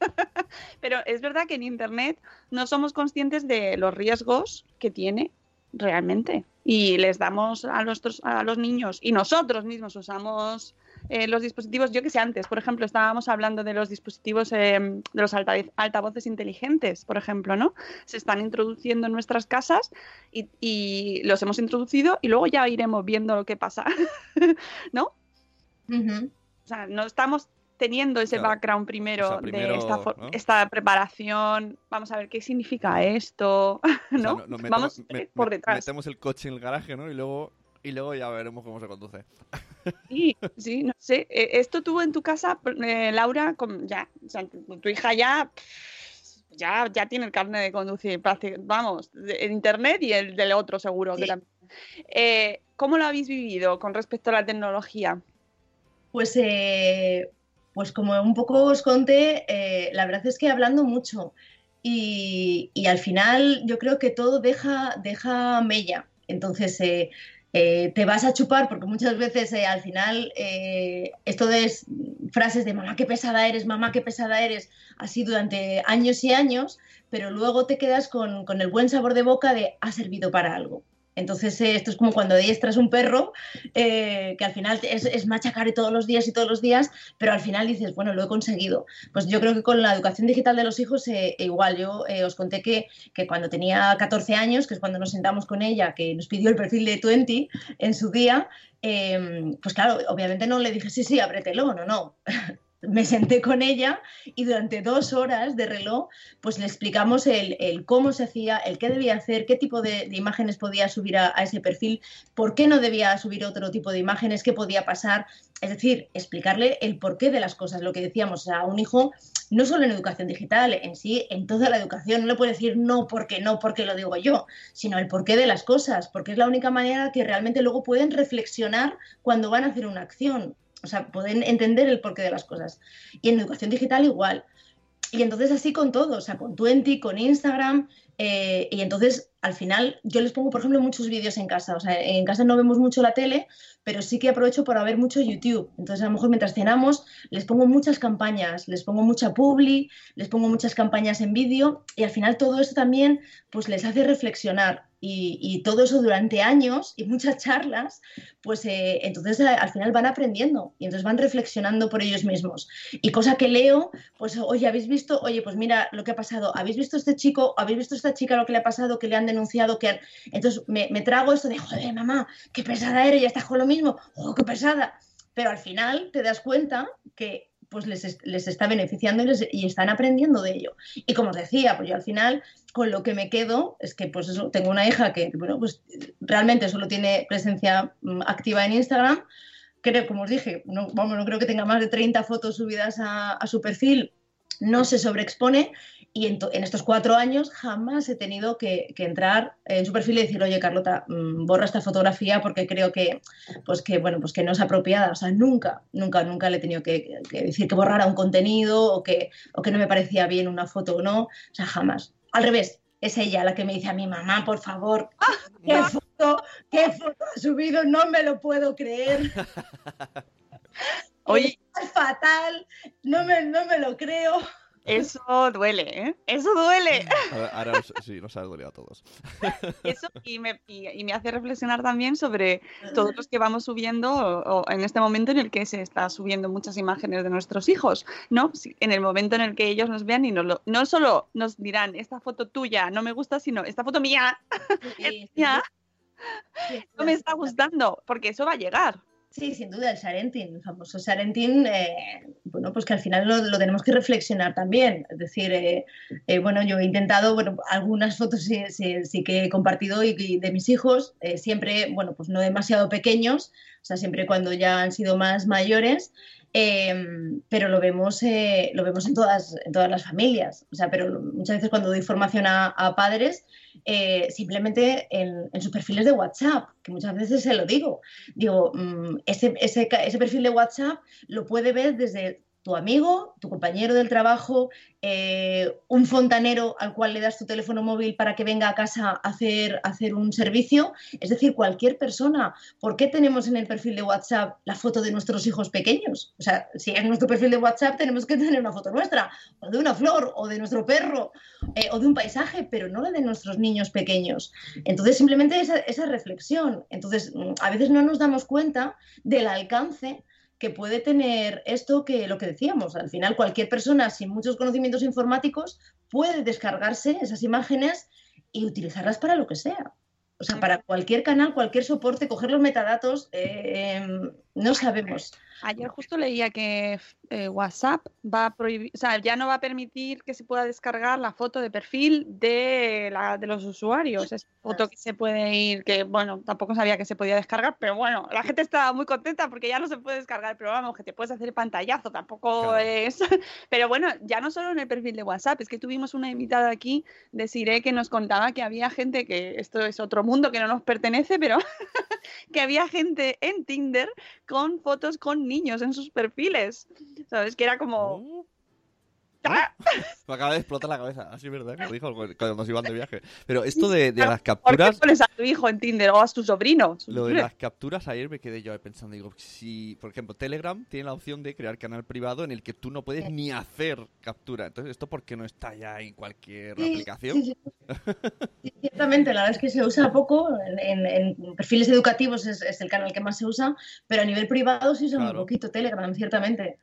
Pero es verdad que en Internet no somos conscientes de los riesgos que tiene realmente. Y les damos a, nuestros, a los niños, y nosotros mismos usamos eh, los dispositivos, yo que sé, antes, por ejemplo, estábamos hablando de los dispositivos, eh, de los alta- altavoces inteligentes, por ejemplo, ¿no? Se están introduciendo en nuestras casas y, y los hemos introducido y luego ya iremos viendo lo que pasa, <laughs> ¿no? O sea, no estamos teniendo ese Claro. background primero, O sea, primero, de esta, for- ¿no? esta preparación. Vamos a ver qué significa esto, <laughs> O sea, ¿no? no- metemos- Vamos me- eh, por detrás. Metemos el coche en el garaje, ¿no? Y luego, y luego ya veremos cómo se conduce. <laughs> Sí, sí, no sé. Eh, Esto tú en tu casa, eh, Laura, con- ya, o sea, tu, tu hija ya, ya, ya tiene el carnet de conducir, vamos, en internet y el del otro seguro. que Sí. también. Eh, ¿Cómo lo habéis vivido con respecto a la tecnología? Pues, eh, pues como un poco os conté, eh, la verdad es que hablando mucho y, y al final yo creo que todo deja, deja mella. Entonces eh, eh, te vas a chupar porque muchas veces eh, al final eh, esto de es- frases de mamá qué pesada eres, mamá qué pesada eres, así durante años y años, pero luego te quedas con, con el buen sabor de boca de ha servido para algo. Entonces, eh, esto es como cuando adiestras un perro, eh, que al final es, es machacar todos los días y todos los días, pero al final dices, bueno, lo he conseguido. Pues yo creo que con la educación digital de los hijos, eh, igual, yo eh, os conté que, que cuando tenía 14 años, que es cuando nos sentamos con ella, que nos pidió el perfil de 20 en su día, eh, pues claro, obviamente no le dije, sí, sí, ábretelo, no, no. Me senté con ella y durante dos horas de reloj, pues le explicamos el, cómo se hacía, el qué debía hacer, qué tipo de, imágenes podía subir a, a, ese perfil, por qué no debía subir otro tipo de imágenes, qué podía pasar. Es decir, explicarle el porqué de las cosas, lo que decíamos, a un hijo, no solo en educación digital, en sí, en toda la educación, no le puede decir no porque no, porque lo digo yo, sino el porqué de las cosas, porque es la única manera que realmente luego pueden reflexionar cuando van a hacer una acción o sea, pueden entender el porqué de las cosas. Y en educación digital igual. Y entonces así con todo, o sea, con Twenty, con Instagram. Eh, y entonces al final yo les pongo, por ejemplo, muchos vídeos en casa. O sea, en casa no vemos mucho la tele, pero sí que aprovecho para ver mucho YouTube. Entonces a lo mejor mientras cenamos les pongo muchas campañas, les pongo mucha publi, les pongo muchas campañas en vídeo y al final todo eso también pues les hace reflexionar y, todo eso durante años y muchas charlas, pues eh, entonces al final van aprendiendo y entonces van reflexionando por ellos mismos. Y cosa que leo, pues oye, ¿habéis visto? Oye, pues mira lo que ha pasado, ¿habéis visto este chico? ¿Habéis visto esta chica lo que le ha pasado? Que le han denunciado, que han... Entonces me, me, trago esto de, joder, mamá, qué pesada eres, ya estás con lo mismo, oh, qué pesada. Pero al final te das cuenta que pues les, les está beneficiando y, les, y, están aprendiendo de ello. Y como os decía, pues yo al final con lo que me quedo es que pues eso, tengo una hija que, bueno, pues realmente solo tiene presencia mm, activa en Instagram. Creo, como os dije, no, vamos, no creo que tenga más de 30 fotos subidas a, a su perfil, no se sobreexpone y en, en, estos cuatro años jamás he tenido que, que, entrar en su perfil y decir, oye, Carlota, mmm, borra esta fotografía porque creo que, pues que, bueno, pues que no es apropiada. O sea, nunca, nunca, nunca le he tenido que, que decir que borrara un contenido o que, o que no me parecía bien una foto o no. O sea, jamás. Al revés, es ella la que me dice a mi mamá, por favor, ¿qué foto, qué foto ha subido? No me lo puedo creer. <laughs> Oye, es fatal, no me, no me lo creo. Eso duele, ¿eh? Eso duele. <laughs> Ahora, ahora sí, nos ha dolido a todos. Eso <laughs> y me, y, y me, hace reflexionar también sobre todos los que vamos subiendo o, o en este momento en el que se está subiendo muchas imágenes de nuestros hijos, ¿no? En el momento en el que ellos nos vean y nos lo, no solo nos dirán, esta foto tuya no me gusta, sino esta foto mía, sí, es <laughs> mía, sí. no me está gustando, porque eso va a llegar. Sí, sin duda, el Sarentin, el famoso Sarentin, eh, bueno, pues que al final lo, lo, tenemos que reflexionar también. Es decir, eh, eh, bueno, yo he intentado, bueno, algunas fotos sí, que he compartido y, de mis hijos, siempre, bueno, pues no demasiado pequeños, o sea, siempre cuando ya han sido más mayores, pero lo vemos, lo vemos en todas, en todas las familias. O sea, pero muchas veces cuando doy formación a padres, eh, simplemente en, sus perfiles de WhatsApp, que muchas veces se lo digo. Digo, mmm, ese, ese, ese perfil de WhatsApp lo puede ver desde tu amigo, tu compañero del trabajo, eh, un fontanero al cual le das tu teléfono móvil para que venga a casa a hacer, hacer un servicio, es decir, cualquier persona. ¿Por qué tenemos en el perfil de WhatsApp la foto de nuestros hijos pequeños? O sea, si es nuestro perfil de WhatsApp tenemos que tener una foto nuestra, o de una flor, o de nuestro perro, eh, o de un paisaje, pero no la de nuestros niños pequeños. Entonces, simplemente esa, esa reflexión. Entonces, a veces no nos damos cuenta del alcance que puede tener esto que lo que decíamos, al final cualquier persona sin muchos conocimientos informáticos puede descargarse esas imágenes y utilizarlas para lo que sea. O sea, para cualquier canal, cualquier soporte, coger los metadatos, eh, no sabemos. Ayer justo leía que eh, WhatsApp va a prohibir, o sea, ya no va a permitir que se pueda descargar la foto de perfil de, la, de los usuarios. Es foto que se puede ir, que bueno, tampoco sabía que se podía descargar, pero bueno, la gente está muy contenta porque ya no se puede descargar, pero vamos, que te puedes hacer pantallazo, tampoco claro. es. <laughs> Pero bueno, ya no solo en el perfil de WhatsApp, es que tuvimos una invitada aquí de Sire que nos contaba que había gente que esto es otro mundo que no nos pertenece, pero <laughs> que había gente en Tinder con fotos con niños en sus perfiles. ¿Sabes? Que era como... Uh. Me acaba de explotar la cabeza, así verdad, que lo dijo cuando nos iban de viaje. Pero esto de, de las capturas. ¿Por qué pones a tu hijo en Tinder o a tu sobrino? Lo de las capturas, ayer me quedé yo pensando, digo, si, por ejemplo, Telegram tiene la opción de crear canal privado en el que tú no puedes ni hacer captura. Entonces, ¿esto por qué no está ya en cualquier sí, aplicación? Sí, sí. ciertamente, la verdad es que se usa poco. En, en, perfiles educativos es, es, el canal que más se usa, pero a nivel privado se usa claro. un poquito Telegram, ciertamente.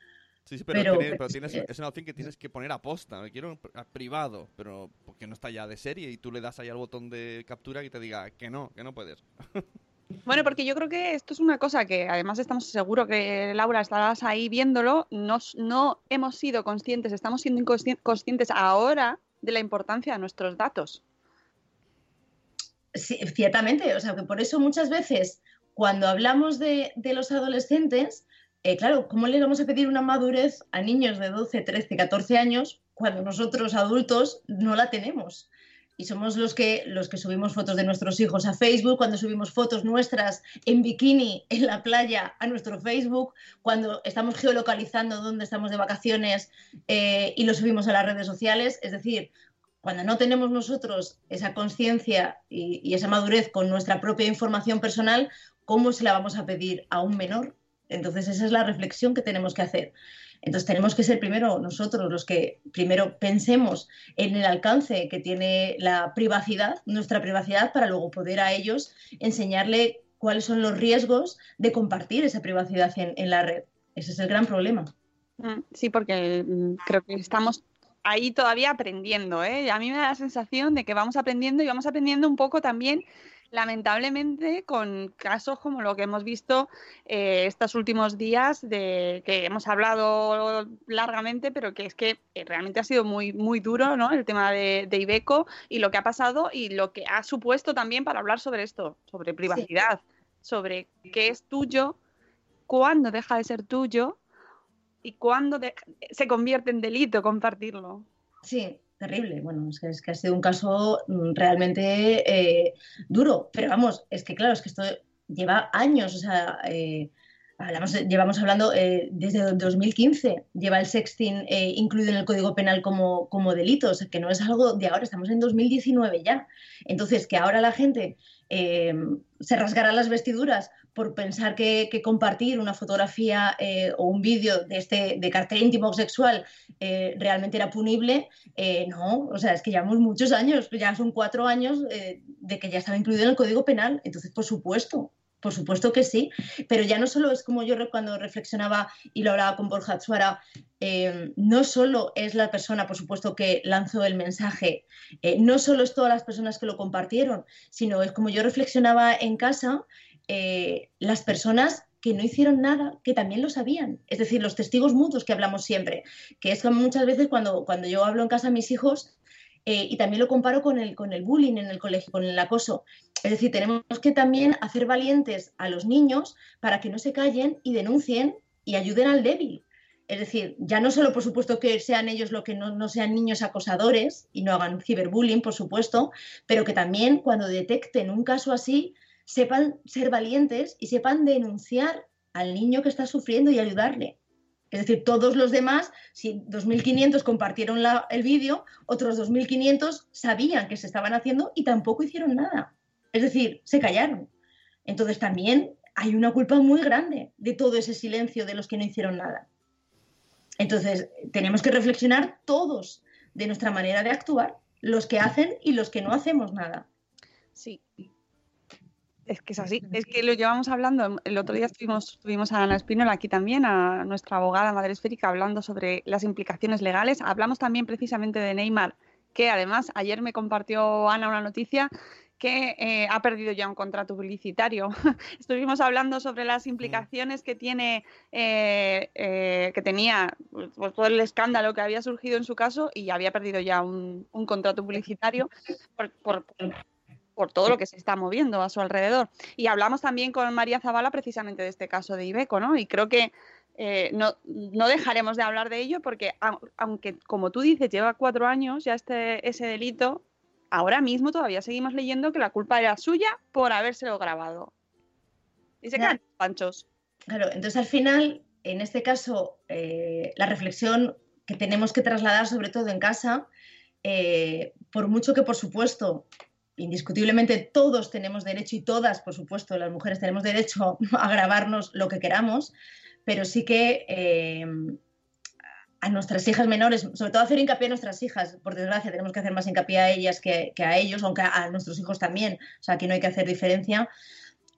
Sí, sí, pero, pero, tiene, pero tienes, es una opción que tienes que poner a posta. Me quiero a privado, pero porque no está ya de serie y tú le das ahí al botón de captura y te diga que no, que no puedes. <laughs> Bueno, porque yo creo que esto es una cosa que además estamos seguros que Laura estarás ahí viéndolo, no, no hemos sido conscientes, estamos siendo conscientes ahora de la importancia de nuestros datos. Sí, ciertamente, o sea que por eso muchas veces cuando hablamos de, los adolescentes, eh, claro, ¿cómo le vamos a pedir una madurez a niños de 12, 13, 14 años cuando nosotros adultos no la tenemos? y somos los que, los que subimos fotos de nuestros hijos a Facebook, cuando subimos fotos nuestras en bikini en la playa a nuestro Facebook, cuando estamos geolocalizando dónde estamos de vacaciones eh, y lo subimos a las redes sociales. Es decir, cuando no tenemos nosotros esa conciencia y, y esa madurez con nuestra propia información personal, ¿cómo se la vamos a pedir a un menor? Entonces esa es la reflexión que tenemos que hacer. Entonces tenemos que ser primero nosotros los que primero pensemos en el alcance que tiene la privacidad, nuestra privacidad, para luego poder a ellos enseñarle cuáles son los riesgos de compartir esa privacidad en, la red. Ese es el gran problema. Mm, sí, porque mm, creo que estamos ahí todavía aprendiendo. ¿eh? A mí me da la sensación de que vamos aprendiendo y vamos aprendiendo un poco también lamentablemente con casos como lo que hemos visto eh, estos últimos días, de que hemos hablado largamente, pero que es que eh, realmente ha sido muy, muy duro ¿no? el tema de, Ibeco y lo que ha pasado y lo que ha supuesto también para hablar sobre esto, sobre privacidad, sobre qué es tuyo, cuándo deja de ser tuyo y cuándo se convierte en delito compartirlo. Sí, terrible. Bueno, es que, ha sido un caso mm, realmente eh, duro, pero vamos, es que claro, es que esto lleva años, o sea, eh, llevamos hablando eh, desde 2015, lleva el sexting incluido en el Código Penal como, como delito, o sea, que no es algo de ahora, estamos en 2019 ya. Entonces, que ahora la gente se rasgará las vestiduras por pensar que, compartir una fotografía eh, o un vídeo de este de cartel íntimo sexual eh, realmente era punible, eh, no, o sea, es que llevamos muchos años, ya son cuatro años de que ya estaba incluido en el Código Penal, entonces, por supuesto, por supuesto que sí, pero ya no solo es como yo cuando reflexionaba y lo hablaba con Borja Atsuara, no solo es la persona, por supuesto, que lanzó el mensaje, no solo es todas las personas que lo compartieron, sino es como yo reflexionaba en casa, eh, las personas que no hicieron nada, que también lo sabían. Es decir, los testigos mutuos que hablamos siempre, que es como muchas veces cuando, cuando yo hablo en casa a mis hijos, eh, y también lo comparo con el, con el bullying en el colegio, con el acoso. Es decir, tenemos que también hacer valientes a los niños para que no se callen y denuncien y ayuden al débil. Es decir, ya no solo, por supuesto, que sean ellos lo que no, no, sean niños acosadores y no hagan ciberbullying, por supuesto, pero que también cuando detecten un caso así, sepan ser valientes y sepan denunciar al niño que está sufriendo y ayudarle. Es decir, todos los demás, si 2.500 compartieron el vídeo, otros 2.500 sabían que se estaban haciendo y tampoco hicieron nada. Es decir, se callaron. Entonces también hay una culpa muy grande de todo ese silencio de los que no hicieron nada. Entonces, tenemos que reflexionar todos de nuestra manera de actuar, los que hacen y los que no hacemos nada. Sí, es que es así, es que lo llevamos hablando. El otro día estuvimos, tuvimos a Ana Espínola aquí también, a nuestra abogada madre esférica, hablando sobre las implicaciones legales. Hablamos también precisamente de Neymar, que además ayer me compartió Ana una noticia que eh, ha perdido ya un contrato publicitario. <laughs> Estuvimos hablando sobre las implicaciones que tiene, eh, eh, que tenía pues, todo el escándalo que había surgido en su caso y había perdido ya un, contrato publicitario por por todo lo que se está moviendo a su alrededor. Y hablamos también con María Zavala precisamente de este caso de Ibeco, ¿no? Y creo que eh, no, no, dejaremos de hablar de ello porque, aunque, como tú dices, lleva cuatro años ya este, ese delito, ahora mismo todavía seguimos leyendo que la culpa era suya por habérselo grabado. Y se quedan panchos. Claro, entonces al final, en este caso, eh, la reflexión que tenemos que trasladar, sobre todo en casa, eh, por mucho que, por supuesto, indiscutiblemente todos tenemos derecho y todas, por supuesto, las mujeres tenemos derecho <laughs> a grabarnos lo que queramos, pero sí que eh, a nuestras hijas menores, sobre todo hacer hincapié a nuestras hijas, por desgracia tenemos que hacer más hincapié a ellas que, a ellos, aunque a, nuestros hijos también, o sea, aquí no hay que hacer diferencia,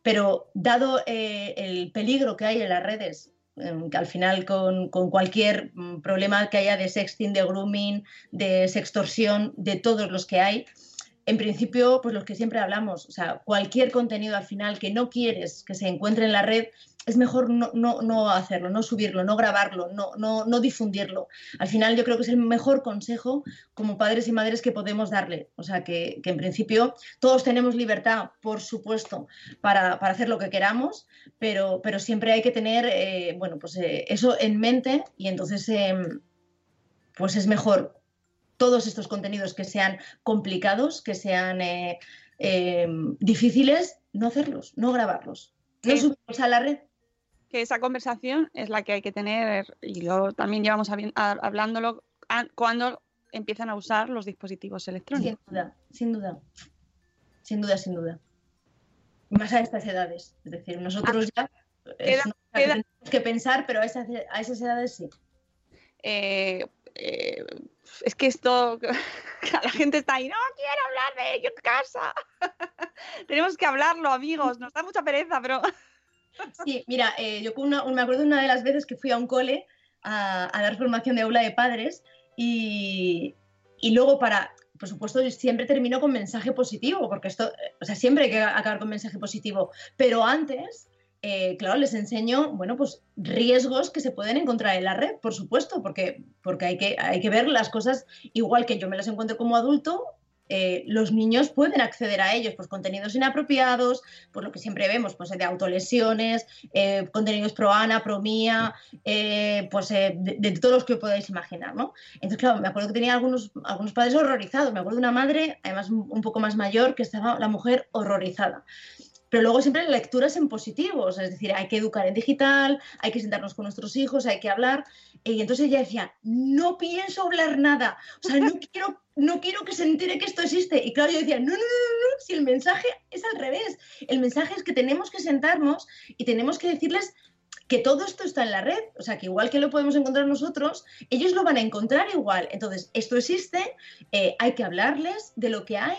pero dado eh, el peligro que hay en las redes, em, que al final con, con, cualquier mm, problema que haya de sexting, de grooming, de sextorsión, de todos los que hay, en principio, pues los que siempre hablamos, o sea, cualquier contenido al final que no quieres que se encuentre en la red, es mejor no, no, no hacerlo, no subirlo, no grabarlo, no, no, no, difundirlo. Al final yo creo que es el mejor consejo como padres y madres que podemos darle. O sea, que, que en principio todos tenemos libertad, por supuesto, para, para, hacer lo que queramos, pero, pero siempre hay que tener, eh, bueno, pues eh, eso en mente y entonces, eh, pues es mejor todos estos contenidos que sean complicados, que sean eh, eh, difíciles, no hacerlos, no grabarlos, no subirlos a la red. Que esa conversación es la que hay que tener, y luego también llevamos hablándolo cuando empiezan a usar los dispositivos electrónicos. Sin duda, sin duda, sin duda, sin duda. Más a estas edades, es decir, nosotros ah, ya es que tenemos que pensar, pero a esas, a esas edades sí. Eh, es que esto, <laughs> la gente está ahí, no quiero hablar de ello en casa. <laughs> Tenemos que hablarlo, amigos, nos da mucha pereza, pero... <laughs> sí, mira, eh, yo me acuerdo una de las veces que fui a un cole a, dar formación de aula de padres y, y luego para, por supuesto, siempre termino con mensaje positivo, porque esto, o sea, siempre hay que acabar con mensaje positivo, pero antes eh, claro, les enseño, bueno, pues riesgos que se pueden encontrar en la red, por supuesto, porque, porque hay, que, hay que ver las cosas igual que yo me las encuentro como adulto. Eh, los niños pueden acceder a ellos, pues contenidos inapropiados, por lo que siempre vemos, pues de autolesiones, eh, contenidos pro ana, pro mía, pues de, todos los que podáis imaginar, ¿no? Entonces, claro, me acuerdo que tenía algunos, algunos padres horrorizados, me acuerdo de una madre, además un poco más mayor, que estaba la mujer horrorizada pero luego siempre lecturas en positivos, es decir, hay que educar en digital, hay que sentarnos con nuestros hijos, hay que hablar. Y entonces ella decía, no pienso hablar nada, o sea, no quiero, no quiero que se entere que esto existe. Y claro, yo decía, no, no, no, no, si el mensaje es al revés, el mensaje es que tenemos que sentarnos y tenemos que decirles que todo esto está en la red, o sea, que igual que lo podemos encontrar nosotros, ellos lo van a encontrar igual. Entonces, esto existe, eh, hay que hablarles de lo que hay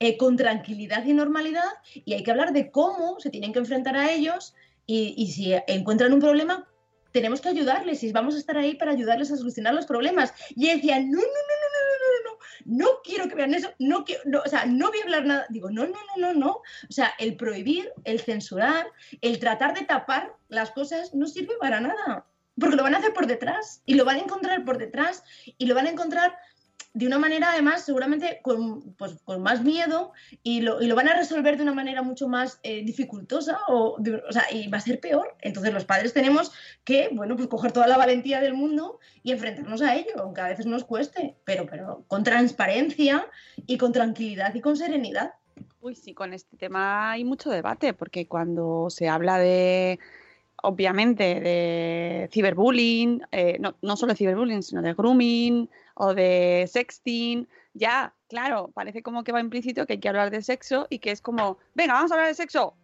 eh, con tranquilidad y normalidad y hay que hablar de cómo se tienen que enfrentar a ellos y, si encuentran un problema, tenemos que ayudarles y vamos a estar ahí para ayudarles a solucionar los problemas. Y decía, no, no, no, no, no, no, no, no quiero que vean eso, no quiero, o sea, no voy a hablar nada. Digo, no, no, no, no, no. O sea, el prohibir, el censurar, el tratar de tapar las cosas no sirve para nada. Porque lo van a hacer por detrás y lo van a encontrar por detrás y lo van a encontrar de una manera además seguramente con, pues, con más miedo y lo, y lo, van a resolver de una manera mucho más eh, dificultosa o, o, sea, y va a ser peor. Entonces los padres tenemos que, bueno, pues coger toda la valentía del mundo y enfrentarnos a ello, aunque a veces nos cueste, pero, pero con transparencia y con tranquilidad y con serenidad. Uy, sí, con este tema hay mucho debate, porque cuando se habla de obviamente de ciberbullying, eh, no, no, solo de ciberbullying, sino de grooming o de sexting, ya, claro, parece como que va implícito que hay que hablar de sexo y que es como, venga, vamos a hablar de sexo,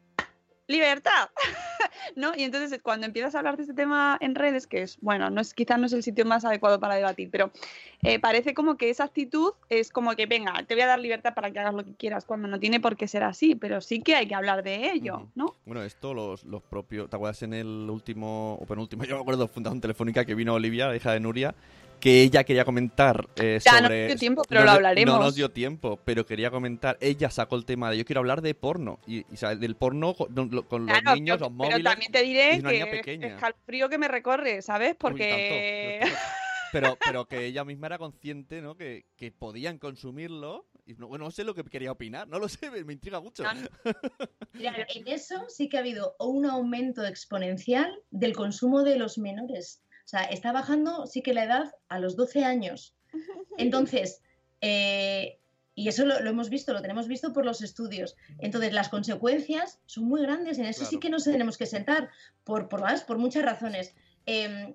libertad, <laughs> ¿no? Y entonces cuando empiezas a hablar de este tema en redes, que es, bueno, no es, quizás no es el sitio más adecuado para debatir, pero eh, parece como que esa actitud es como que, venga, te voy a dar libertad para que hagas lo que quieras, cuando no tiene por qué ser así, pero sí que hay que hablar de ello, ¿no? Bueno, esto los, los propios, ¿te acuerdas en el último, o penúltimo, <laughs> yo me acuerdo, Fundación Telefónica, que vino Olivia, hija de Nuria, que ella quería comentar eh, ya, no nos dio tiempo, pero lo hablaremos. No nos dio tiempo, pero quería comentar. Ella sacó el tema de yo quiero hablar de porno. Y, del porno con, los niños, los móviles. Pero también te diré que es el frío que me recorre, ¿sabes? Porque. pero, pero que ella misma era consciente, ¿no? Que, que podían consumirlo. Y no, bueno, no sé lo que quería opinar, no lo sé, me, intriga mucho. Mira, en eso sí que ha habido un aumento exponencial del consumo de los menores. O sea, está bajando sí que la edad a los 12 años. <laughs> Entonces, eh, y eso lo, hemos visto, lo tenemos visto por los estudios. Entonces, las consecuencias son muy grandes. En eso sí que nos tenemos que sentar, por, por, más, por muchas razones. Em,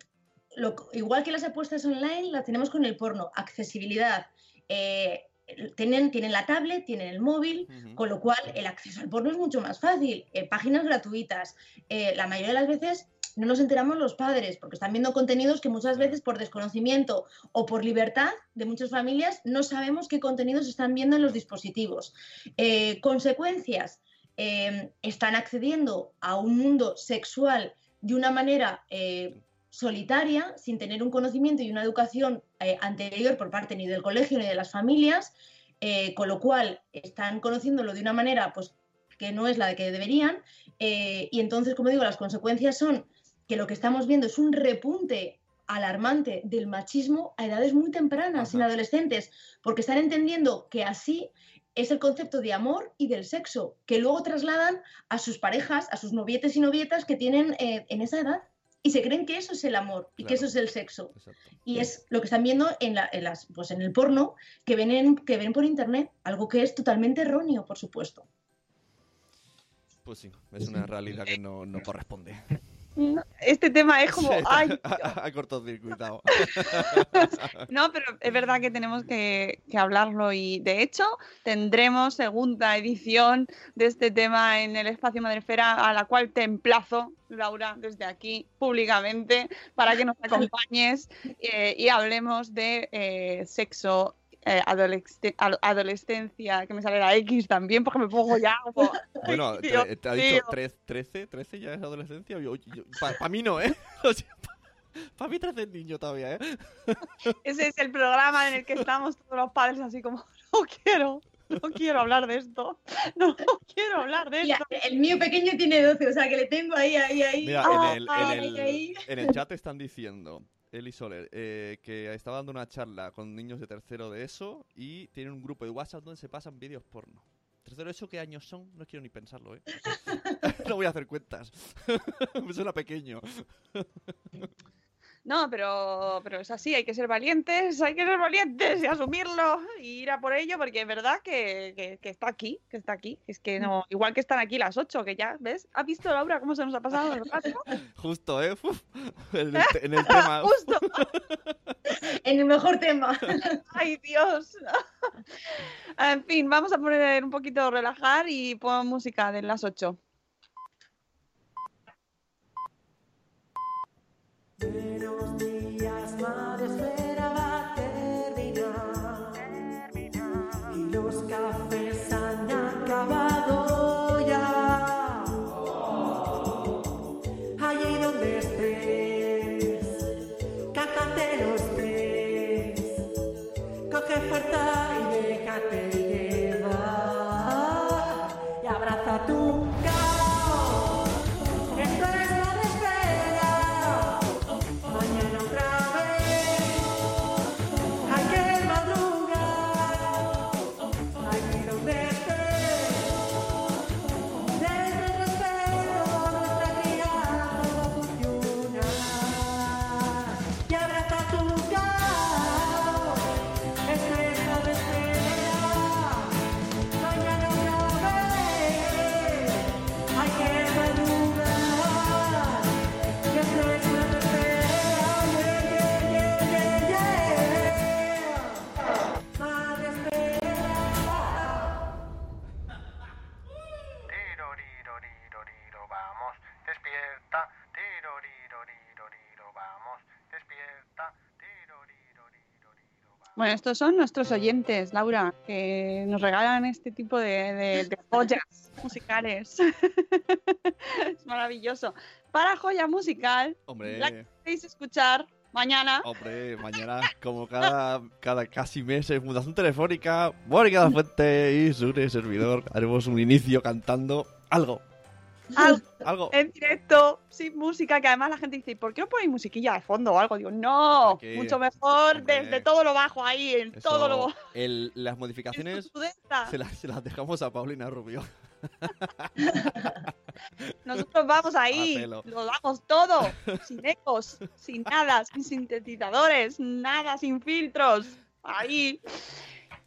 igual que las apuestas online, las tenemos con el porno. Accesibilidad. Eh, tienen, tienen la tablet, tienen el móvil, con lo cual el acceso al porno es mucho más fácil. Eh, páginas gratuitas. la mayoría de las veces no nos enteramos los padres, porque están viendo contenidos que muchas veces por desconocimiento o por libertad de muchas familias no sabemos qué contenidos están viendo en los dispositivos. Eh, consecuencias, eh, están accediendo a un mundo sexual de una manera eh, solitaria, sin tener un conocimiento y una educación anterior por parte ni del colegio ni de las familias. con lo cual están conociéndolo de una manera pues, que no es la que deberían, eh, y entonces, como digo, las consecuencias son que lo que estamos viendo es un repunte alarmante del machismo a edades muy tempranas, en adolescentes, porque están entendiendo que así es el concepto de amor y del sexo, que luego trasladan a sus parejas, a sus novietes y novietas que tienen eh, en esa edad y se creen que eso es el amor y que eso es el sexo. Y es lo que están viendo en, las, pues en el porno que ven, que ven por internet, algo que es totalmente erróneo, por supuesto. Pues sí, es una realidad que no, no corresponde. <laughs> Este tema es como. <laughs> ¡Ay! ha cortocircuitado. <laughs> no, pero es verdad que tenemos que, hablarlo y de hecho tendremos segunda edición de este tema en el espacio Madrefera, a la cual te emplazo, Laura, desde aquí públicamente, para que nos <laughs> acompañes eh, y hablemos de eh, sexo eh, adolescencia, que me sale la X también, porque me pongo ya <laughs> Bueno, <laughs> te, ha dicho 13, 13 ya es adolescencia. Para mí no, ¿eh? <laughs> para mí 13 es niño todavía, ¿eh? Ese es el programa en el que estamos todos los padres así como, no quiero, no quiero hablar de esto. No quiero hablar de esto. el mío pequeño tiene 12, o sea que le tengo ahí, ahí, ahí. Mira, en, el, en, el, en el chat están diciendo, Eli Soler, eh, que estaba dando una charla con niños de tercero de eso y tiene un grupo de WhatsApp donde se pasan vídeos porno. Tercero de eso, ¿qué años son? No quiero ni pensarlo, ¿eh? <laughs> no voy a hacer cuentas. <laughs> Me suena pequeño. No, pero, pero es así, hay que ser valientes, hay que ser valientes y asumirlo y ir a por ello, porque es verdad que, que, está aquí, que está aquí. Es que no, igual que están aquí las ocho, que ya, ¿ves? ¿Has visto, Laura, cómo se nos ha pasado el rato? <laughs> Justo, ¿eh? en, el, en el <laughs> tema. <laughs> Justo. en el mejor tema. Ay, Dios. en fin, vamos a poner un poquito relajar y pon música de las ocho. Buenos días, madre espera va a terminar. Y los cafés han acabado ya. Allí donde estés, cántate los tres. Coge fuerza y déjate Bueno, estos son nuestros oyentes, Laura, que nos regalan este tipo de, joyas musicales. <laughs> es maravilloso. Para joya musical, Hombre. la podéis escuchar mañana. Hombre, mañana, como cada, cada casi mes en Fundación Telefónica, Mónica La Fuente y su servidor, haremos un inicio cantando algo <laughs> algo, en directo, sin música, que además la gente dice, ¿por qué no ponéis musiquilla de fondo o algo? Digo, no, mucho mejor desde todo lo bajo ahí, en todo lo el, <laughs> Las modificaciones se las, se las, dejamos a Paulina Rubio. <laughs> Nosotros vamos ahí, lo damos todo, sin ecos, sin nada, sin sintetizadores, nada, sin filtros, ahí.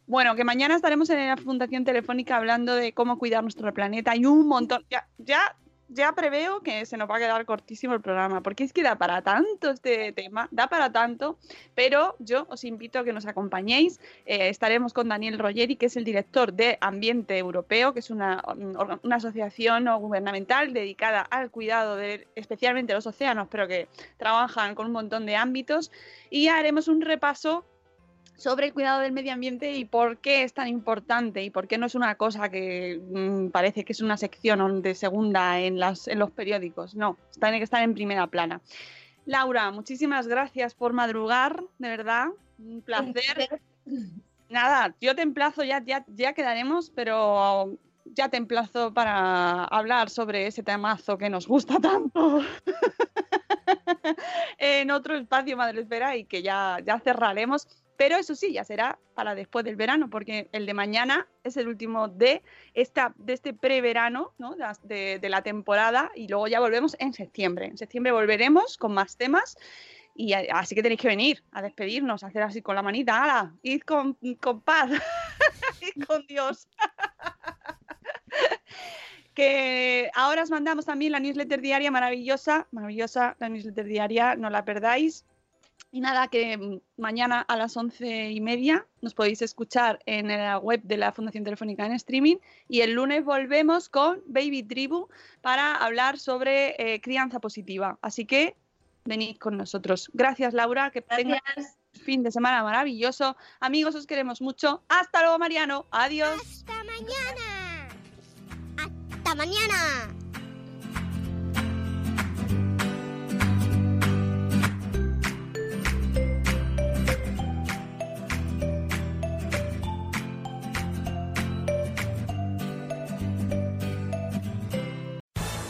Bueno, que mañana estaremos en la Fundación Telefónica hablando de cómo cuidar nuestro planeta y un montón. Ya, ya, ya preveo que se nos va a quedar cortísimo el programa, porque es que da para tanto este tema, da para tanto, pero yo os invito a que nos acompañéis. Eh, estaremos con Daniel Rogeri, que es el director de Ambiente Europeo, que es una, una asociación no gubernamental dedicada al cuidado de especialmente los océanos, pero que trabajan con un montón de ámbitos. Y haremos un repaso sobre el cuidado del medio ambiente y por qué es tan importante y por qué no es una cosa que mm, parece que es una sección de segunda en, las, en los periódicos. No, tiene que estar en primera plana. Laura, muchísimas gracias por madrugar, de verdad. Un placer. Nada, yo te emplazo, ya, ya, ya quedaremos, pero ya te emplazo para hablar sobre ese temazo que nos gusta tanto <laughs> en otro espacio Madresfera y que ya, ya cerraremos. Pero eso sí, ya será para después del verano, porque el de mañana es el último de, esta, de este preverano, ¿no? de, de, la temporada, y luego ya volvemos en septiembre. En septiembre volveremos con más temas. Y así que tenéis que venir a despedirnos, a hacer así con la manita, ¡hala! Id con, con paz, <laughs> id con Dios. <laughs> que ahora os mandamos también la newsletter diaria maravillosa, maravillosa la newsletter diaria, no la perdáis. Y nada, que mm, mañana a las once y media nos podéis escuchar en la web de la Fundación Telefónica en streaming. Y el lunes volvemos con Baby Tribu para hablar sobre eh, crianza positiva. Así que venid con nosotros. Gracias, Laura. Que tengas un fin de semana maravilloso. Amigos, os queremos mucho. Hasta luego, Mariano. Adiós. Hasta mañana. Hasta mañana.